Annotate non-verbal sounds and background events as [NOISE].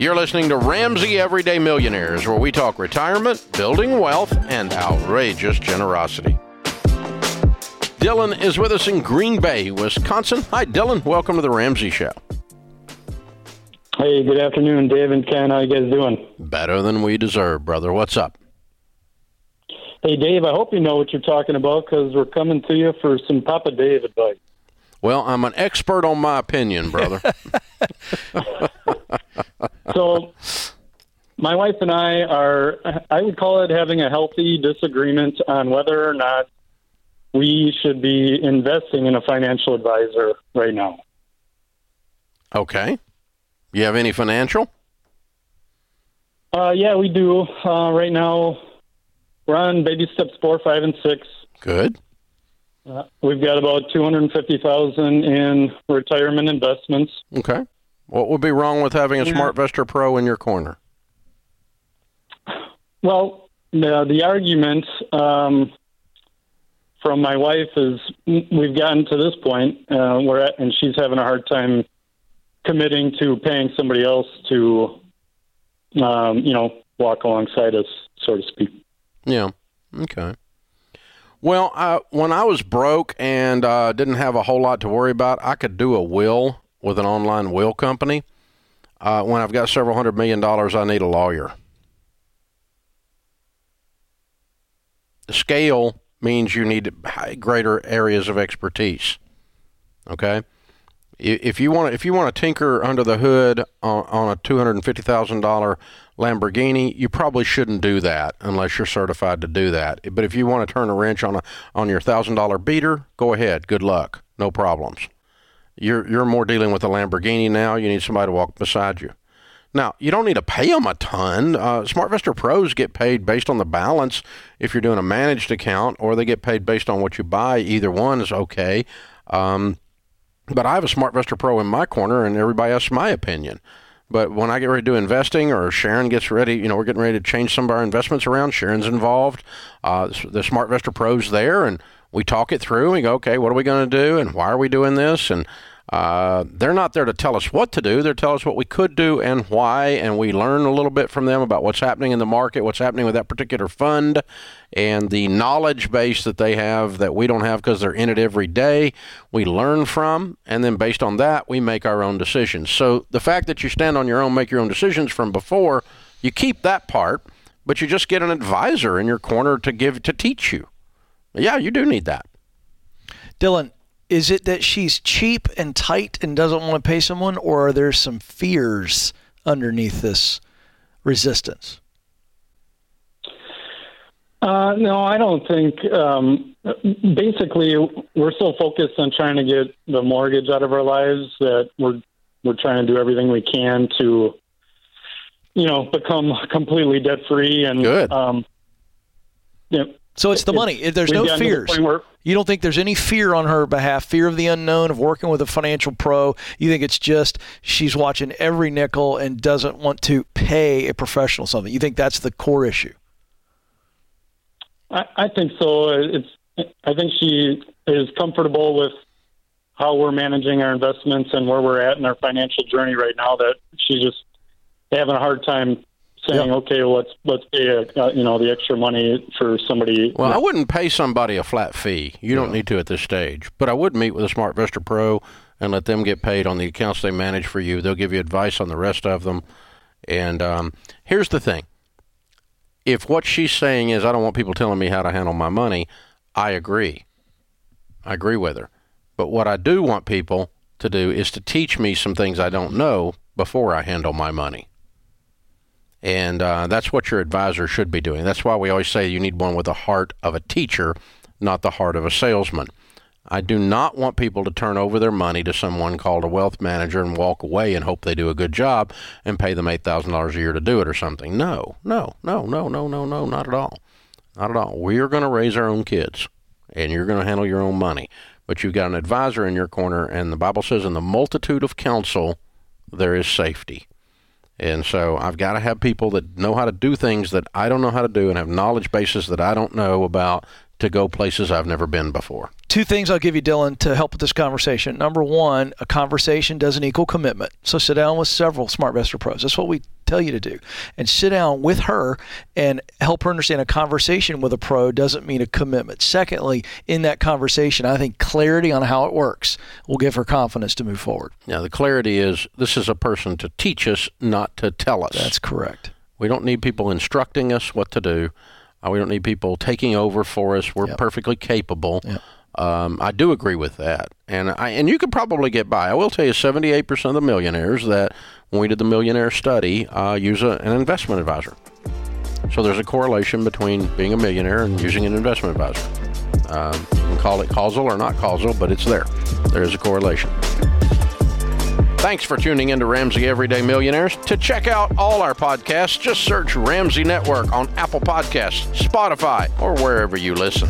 You're listening to Ramsey Everyday Millionaires, where we talk retirement, building wealth, and outrageous generosity. Dylan is with us in Green Bay, Wisconsin. Hi, Dylan. Welcome to the Ramsey Show. Hey, good afternoon, Dave and Ken. How you guys doing? Better than we deserve, brother. What's up? Hey, Dave. I hope you know what you're talking about because we're coming to you for some Papa Dave advice. Well, I'm an expert on my opinion, brother. [LAUGHS] so, my wife and I are, I would call it having a healthy disagreement on whether or not we should be investing in a financial advisor right now. Okay. You have any financial? Uh, yeah, we do. Uh, right now, we're on baby steps four, five, and six. Good. Uh, we've got about two hundred and fifty thousand in retirement investments. Okay. What would be wrong with having a Yeah. SmartVestor Pro in your corner? Well, the, the argument um, from my wife is we've gotten to this point uh, where and she's having a hard time committing to paying somebody else to, um, you know, walk alongside us, so to speak. Yeah. Okay. Well, I, when I was broke and uh, didn't have a whole lot to worry about, I could do a will with an online will company. Uh, when I've got several hundred million dollars, I need a lawyer. Scale means you need greater areas of expertise. Okay, if you want if you want to tinker under the hood on, on a two hundred and fifty thousand dollar Lamborghini, you probably shouldn't do that unless you're certified to do that. But if you want to turn a wrench on a on your thousand dollar beater, go ahead. Good luck. No problems. You're you're more dealing with a Lamborghini now. You need somebody to walk beside you. Now, you don't need to pay them a ton. Uh, SmartVestor Pros get paid based on the balance if you're doing a managed account, or they get paid based on what you buy. Either one is okay. Um, but I have a SmartVestor Pro in my corner, and everybody asks my opinion. But when I get ready to do investing, or Sharon gets ready, you know, we're getting ready to change some of our investments around. Sharon's involved. Uh, the SmartVestor Pro's there, and we talk it through. And We go, okay, what are we going to do, and why are we doing this? And uh, they're not there to tell us what to do. They're tell us what we could do and why, and we learn a little bit from them about what's happening in the market, what's happening with that particular fund, and the knowledge base that they have that we don't have because they're in it every day. We learn from, and then based on that, we make our own decisions. So the fact that you stand on your own, make your own decisions from before, you keep that part, but you just get an advisor in your corner to give to teach you. Yeah, you do need that. Dylan, is it that she's cheap and tight and doesn't want to pay someone, or are there some fears underneath this resistance? Uh, no, I don't think. Um, basically, we're so focused on trying to get the mortgage out of our lives that we're we're trying to do everything we can to, you know, become completely debt free and Good. Um, yeah, So it's the It- money. There's no gotten to the fears. where- You don't think there's any fear on her behalf, fear of the unknown, of working with a financial pro. You think it's just she's watching every nickel and doesn't want to pay a professional something. You think that's the core issue. I, I think so. It's. I think she is comfortable with how we're managing our investments and where we're at in our financial journey right now. That she's just having a hard time saying, Yeah. "Okay, well, let's let's pay uh, you know the extra money for somebody." Well, I wouldn't pay somebody a flat fee. You don't need to at this stage. But I would meet with a SmartVestor Pro and let them get paid on the accounts they manage for you. They'll give you advice on the rest of them. And um, here's the thing if what she's saying is, I don't want people telling me how to handle my money, I agree. I agree with her. But what I do want people to do is to teach me some things I don't know before I handle my money. And uh, that's what your advisor should be doing. That's why we always say you need one with the heart of a teacher, not the heart of a salesman. I do not want people to turn over their money to someone called a wealth manager and walk away and hope they do a good job and pay them $8,000 a year to do it or something. No, no, no, no, no, no, no, not at all. Not at all. We are going to raise our own kids and you're going to handle your own money. But you've got an advisor in your corner, and the Bible says, in the multitude of counsel, there is safety. And so I've got to have people that know how to do things that I don't know how to do and have knowledge bases that I don't know about to go places I've never been before. Two things I'll give you, Dylan, to help with this conversation. Number one, a conversation doesn't equal commitment. So sit down with several SmartVestor pros. That's what we tell you to do. And sit down with her and help her understand a conversation with a pro doesn't mean a commitment. Secondly, in that conversation, I think clarity on how it works will give her confidence to move forward. Now, the clarity is this is a person to teach us, not to tell us. That's correct. We don't need people instructing us what to do. Uh, we don't need people taking over for us. We're Yep. perfectly capable. Yep. Um, I do agree with that, and I and you could probably get by. I will tell you, seventy-eight percent of the millionaires that when we did the millionaire study uh, use a, an investment advisor. So there's a correlation between being a millionaire and using an investment advisor. Um, you can call it causal or not causal, but it's there. There is a correlation. Thanks for tuning into Ramsey Everyday Millionaires. To check out all our podcasts, just search Ramsey Network on Apple Podcasts, Spotify, or wherever you listen.